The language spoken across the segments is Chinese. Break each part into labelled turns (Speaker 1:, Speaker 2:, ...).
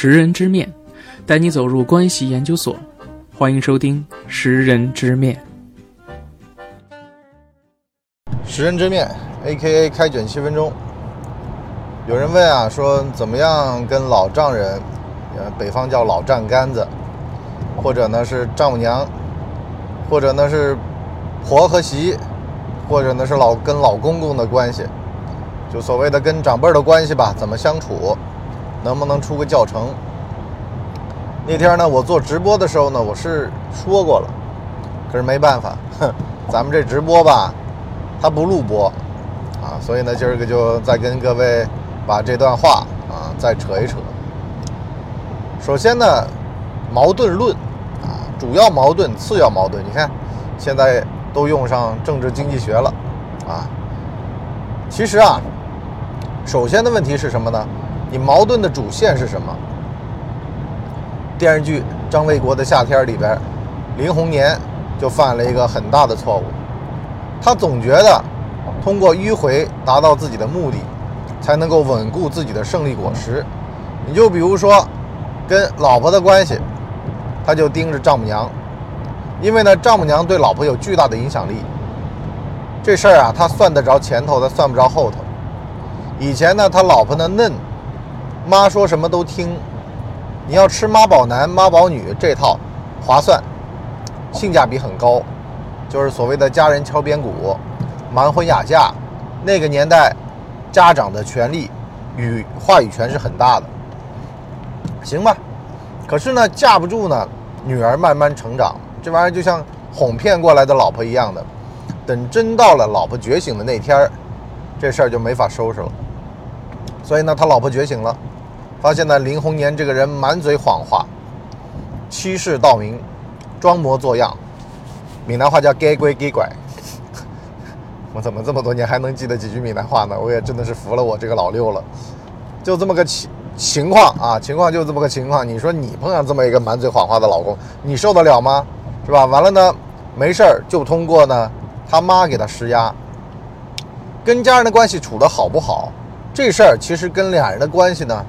Speaker 1: 识人之面，带你走入关系研究所。欢迎收听《识人之面》。
Speaker 2: 识人之面，A.K.A. 开卷七分钟。有人问啊，说怎么样跟老丈人，呃，北方叫老丈杆子，或者呢是丈母娘，或者呢是婆和媳，或者呢是老跟老公公的关系，就所谓的跟长辈的关系吧，怎么相处，能不能出个教程？那天呢，我做直播的时候呢，我是说过了，可是没办法，哼，咱们这直播吧，它不录播，啊，所以呢，今儿个就再跟各位。把这段话啊再扯一扯。首先呢，矛盾论啊，主要矛盾、次要矛盾，你看现在都用上政治经济学了啊。其实啊，首先的问题是什么呢？你矛盾的主线是什么？电视剧《张卫国的夏天》里边，林红年就犯了一个很大的错误，他总觉得通过迂回达到自己的目的。才能够稳固自己的胜利果实。你就比如说，跟老婆的关系，他就盯着丈母娘，因为呢，丈母娘对老婆有巨大的影响力。这事儿啊，他算得着前头，他算不着后头。以前呢，他老婆呢嫩，妈说什么都听。你要吃妈宝男、妈宝女这套，划算，性价比很高，就是所谓的家人敲边鼓、蛮婚哑嫁，那个年代。家长的权利与话语权是很大的，行吧？可是呢，架不住呢，女儿慢慢成长，这玩意儿就像哄骗过来的老婆一样的。等真到了老婆觉醒的那天儿，这事儿就没法收拾了。所以呢，他老婆觉醒了，发现呢，林红年这个人满嘴谎话，欺世盗名，装模作样。闽南话叫“该归给拐”。我怎么这么多年还能记得几句闽南话呢？我也真的是服了我这个老六了。就这么个情情况啊，情况就这么个情况。你说你碰上这么一个满嘴谎话的老公，你受得了吗？是吧？完了呢，没事儿就通过呢他妈给他施压。跟家人的关系处得好不好，这事儿其实跟俩人的关系呢，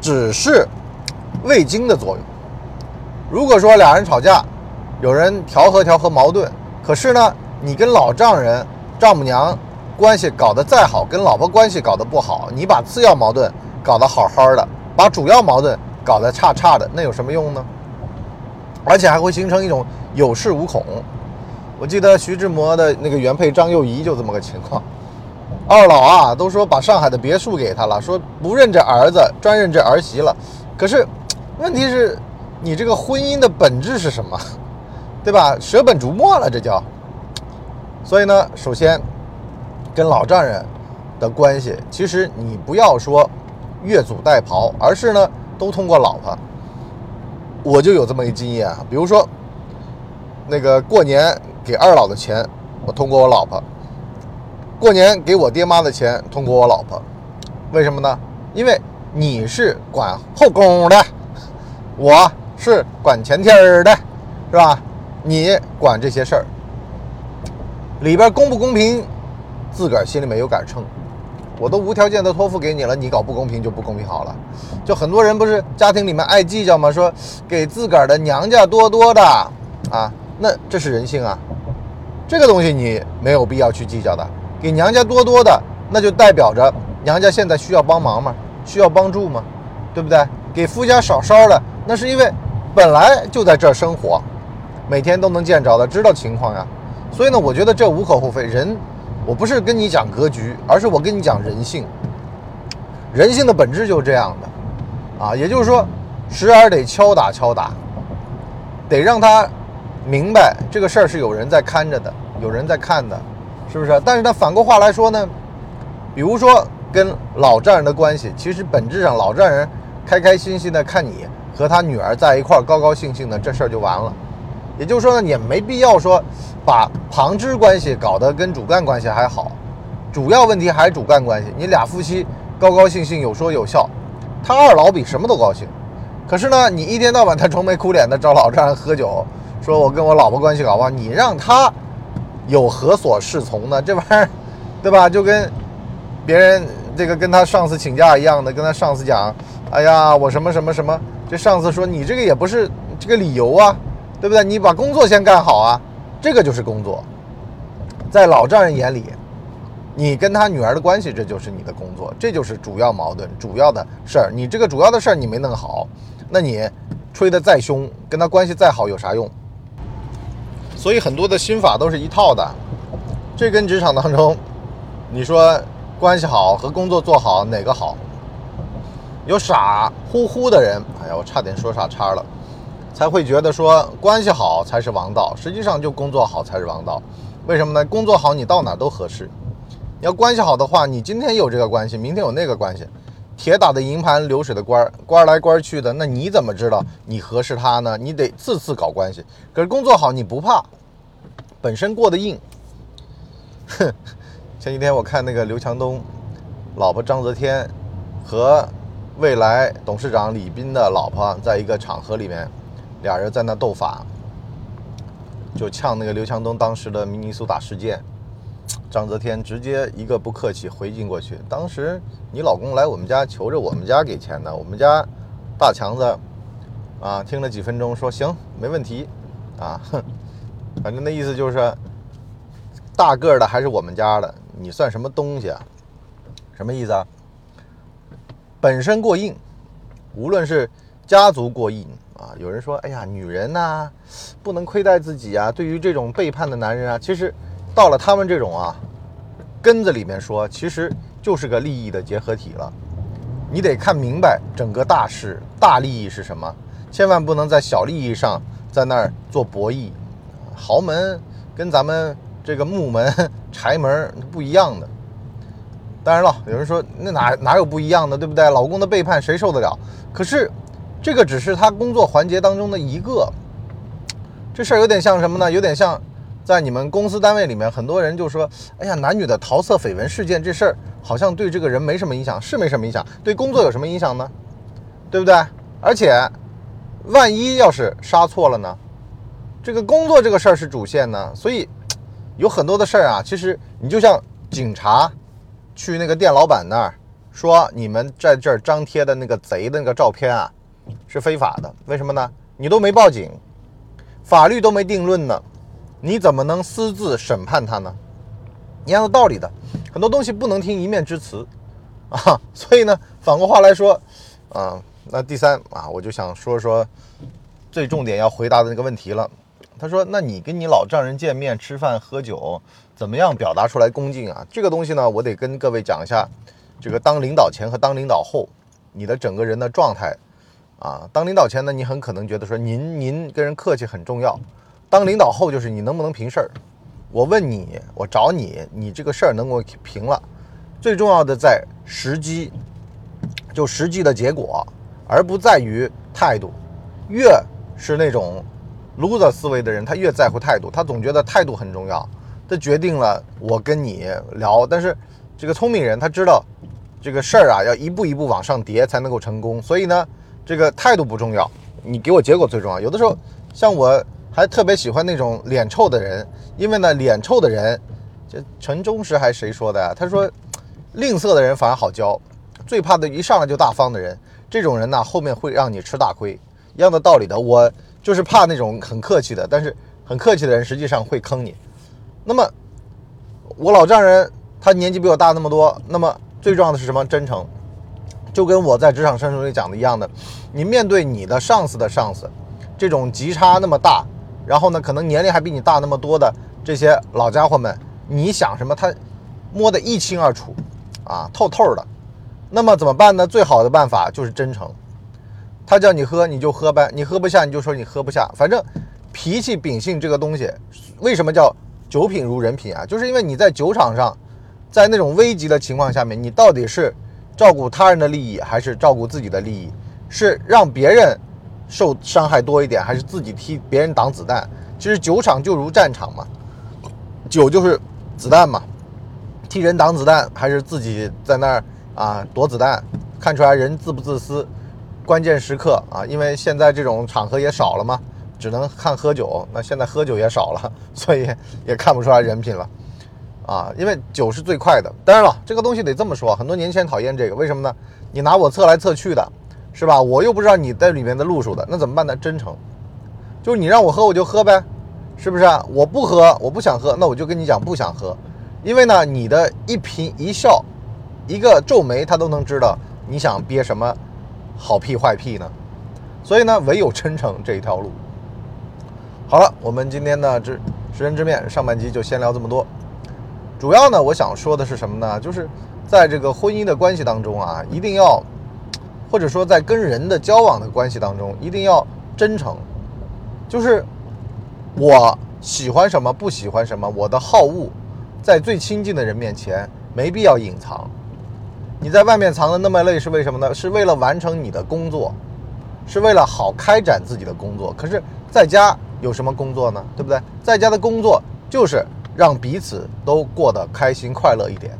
Speaker 2: 只是味精的作用。如果说俩人吵架，有人调和调和矛盾，可是呢，你跟老丈人。丈母娘关系搞得再好，跟老婆关系搞得不好，你把次要矛盾搞得好好的，把主要矛盾搞得差差的，那有什么用呢？而且还会形成一种有恃无恐。我记得徐志摩的那个原配张幼仪就这么个情况，二老啊都说把上海的别墅给他了，说不认这儿子，专认这儿媳了。可是问题是，你这个婚姻的本质是什么？对吧？舍本逐末了，这叫。所以呢，首先跟老丈人的关系，其实你不要说越俎代庖，而是呢都通过老婆。我就有这么一经验啊，比如说那个过年给二老的钱，我通过我老婆；过年给我爹妈的钱，通过我老婆。为什么呢？因为你是管后宫的，我是管前天的，是吧？你管这些事儿。里边公不公平，自个儿心里面有杆秤。我都无条件的托付给你了，你搞不公平就不公平好了。就很多人不是家庭里面爱计较吗？说给自个儿的娘家多多的啊，那这是人性啊。这个东西你没有必要去计较的。给娘家多多的，那就代表着娘家现在需要帮忙吗？需要帮助吗？对不对？给夫家少少的，那是因为本来就在这儿生活，每天都能见着的，知道情况呀。所以呢，我觉得这无可厚非。人，我不是跟你讲格局，而是我跟你讲人性。人性的本质就是这样的，啊，也就是说，时而得敲打敲打，得让他明白这个事儿是有人在看着的，有人在看的，是不是？但是他反过话来说呢，比如说跟老丈人的关系，其实本质上老丈人开开心心的看你和他女儿在一块儿，高高兴兴的，这事儿就完了。也就是说呢，也没必要说把旁支关系搞得跟主干关系还好，主要问题还是主干关系。你俩夫妻高高兴兴有说有笑，他二老比什么都高兴。可是呢，你一天到晚他愁眉苦脸的找老丈人喝酒，说我跟我老婆关系搞不好，你让他有何所适从呢？这玩意儿，对吧？就跟别人这个跟他上司请假一样的，跟他上司讲，哎呀，我什么什么什么，这上司说你这个也不是这个理由啊，对不对？你把工作先干好啊，这个就是工作。在老丈人眼里，你跟他女儿的关系，这就是你的工作，这就是主要矛盾、主要的事儿。你这个主要的事儿你没弄好，那你吹得再凶，跟他关系再好有啥用？所以很多的心法都是一套的。这跟职场当中，你说关系好和工作做好哪个好？有傻乎乎的人，哎呀，我差点说傻叉了，才会觉得说关系好才是王道。实际上就工作好才是王道。为什么呢？工作好你到哪都合适。你要关系好的话，你今天有这个关系，明天有那个关系，铁打的营盘流水的官儿，官来官去的，那你怎么知道你合适他呢？你得次次搞关系。可是工作好你不怕，本身过得硬。哼，前几天我看那个刘强东，老婆章泽天和未来董事长李斌的老婆在一个场合里面，俩人在那斗法，就呛那个刘强东当时的明尼苏达事件，章泽天直接一个不客气回敬过去。当时你老公来我们家求着我们家给钱呢，我们家大强子啊听了几分钟说行没问题啊，哼，反正那意思就是。大个的还是我们家的，你算什么东西啊？什么意思啊？本身过硬，无论是家族过硬啊，有人说，哎呀，女人呐，不能亏待自己啊。对于这种背叛的男人啊，其实到了他们这种啊根子里面说，其实就是个利益的结合体了。你得看明白整个大势，大利益是什么，千万不能在小利益上在那儿做博弈。豪门跟咱们。这个木门柴门不一样的，当然了，有人说那哪哪有不一样的，对不对？老公的背叛谁受得了？可是这个只是他工作环节当中的一个，这事儿有点像什么呢？有点像在你们公司单位里面，很多人就说：“哎呀，男女的桃色绯闻事件这事儿好像对这个人没什么影响，是没什么影响，对工作有什么影响呢？对不对？而且万一要是杀错了呢？这个工作这个事儿是主线呢，所以。有很多的事儿啊，其实你就像警察去那个店老板那儿说，你们在这儿张贴的那个贼的那个照片啊，是非法的。为什么呢？你都没报警，法律都没定论呢，你怎么能私自审判他呢？一样的道理的，很多东西不能听一面之词 啊。所以呢，反过话来说，啊，那第三啊，我就想说说最重点要回答的那个问题了。他说：“那你跟你老丈人见面吃饭喝酒，怎么样表达出来恭敬啊？这个东西呢，我得跟各位讲一下。这个当领导前和当领导后，你的整个人的状态啊。当领导前呢，你很可能觉得说您您跟人客气很重要。当领导后就是你能不能平事儿。我问你，我找你，你这个事儿能够平了。最重要的在时机，就实际的结果，而不在于态度。越是那种。” loser 思维的人，他越在乎态度，他总觉得态度很重要，这决定了我跟你聊。但是这个聪明人，他知道这个事儿啊，要一步一步往上叠才能够成功。所以呢，这个态度不重要，你给我结果最重要。有的时候，像我还特别喜欢那种脸臭的人，因为呢，脸臭的人，这陈忠实还是谁说的呀？他说，吝啬的人反而好教，最怕的一上来就大方的人，这种人呢，后面会让你吃大亏。一样的道理的，我。就是怕那种很客气的，但是很客气的人实际上会坑你。那么我老丈人他年纪比我大那么多，那么最重要的是什么？真诚。就跟我在职场生活里讲的一样的，你面对你的上司的上司，这种级差那么大，然后呢，可能年龄还比你大那么多的这些老家伙们，你想什么？他摸得一清二楚，啊，透透的。那么怎么办呢？最好的办法就是真诚。他叫你喝，你就喝呗。你喝不下，你就说你喝不下。反正脾气秉性这个东西，为什么叫酒品如人品啊？就是因为你在酒场上，在那种危急的情况下面，你到底是照顾他人的利益，还是照顾自己的利益？是让别人受伤害多一点，还是自己替别人挡子弹？其实酒场就如战场嘛，酒就是子弹嘛，替人挡子弹，还是自己在那儿啊躲子弹？看出来人自不自私。关键时刻啊，因为现在这种场合也少了嘛，只能看喝酒。那现在喝酒也少了，所以也看不出来人品了，啊，因为酒是最快的。当然了，这个东西得这么说，很多年轻人讨厌这个，为什么呢？你拿我测来测去的，是吧？我又不知道你在里面的路数的，那怎么办呢？真诚，就是你让我喝我就喝呗，是不是？我不喝，我不想喝，那我就跟你讲不想喝，因为呢，你的一颦一笑，一个皱眉，他都能知道你想憋什么好屁坏屁呢。所以呢，唯有真诚这一条路。好了，我们今天呢，这识人之面上半集就先聊这么多。主要呢，我想说的是什么呢？就是在这个婚姻的关系当中啊，一定要，或者说在跟人的交往的关系当中，一定要真诚。就是我喜欢什么，不喜欢什么，我的好恶，在最亲近的人面前没必要隐藏。你在外面藏的那么累，是为什么呢？是为了完成你的工作。是为了好开展自己的工作，可是在家有什么工作呢？对不对？在家的工作就是让彼此都过得开心快乐一点。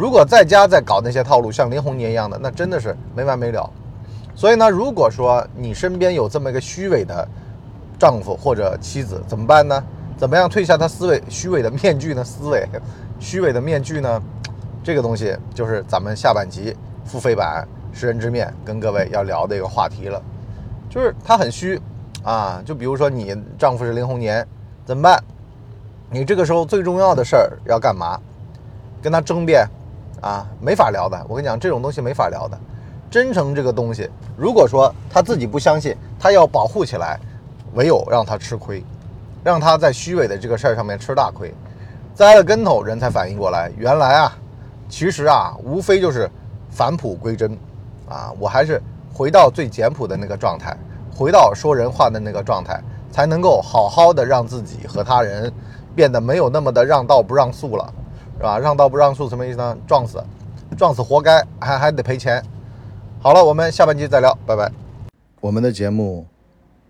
Speaker 2: 如果在家在搞那些套路，像林红年一样的，那真的是没完没了。所以呢，如果说你身边有这么一个虚伪的丈夫或者妻子，怎么办呢？怎么样褪下他思维虚伪的面具呢？思维虚伪的面具呢？这个东西就是咱们下半集付费版。识人之面，跟各位要聊的一个话题了，就是他很虚啊。就比如说你丈夫是林红年，怎么办？你这个时候最重要的事儿要干嘛？跟他争辩啊，没法聊的。我跟你讲，这种东西没法聊的。真诚这个东西，如果说他自己不相信，他要保护起来，唯有让他吃亏，让他在虚伪的这个事儿上面吃大亏，栽了跟头，人才反应过来，原来啊，其实啊，无非就是返璞归真。啊，我还是回到最简朴的那个状态，回到说人话的那个状态，才能够好好的让自己和他人变得没有那么的让道不让速了，是吧？让道不让速什么意思呢？撞死，撞死活该，还还得赔钱。好了，我们下半集再聊，拜拜。我们的节目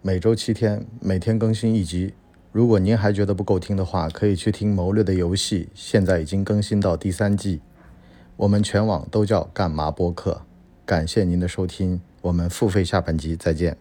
Speaker 2: 每周七天，每天更新一集。如果您还觉得不够听的话，可以去听《谋略的游戏》，现在已经更新到第三季。我们全网都叫干嘛播客。感谢您的收听，我们付费下半集再见。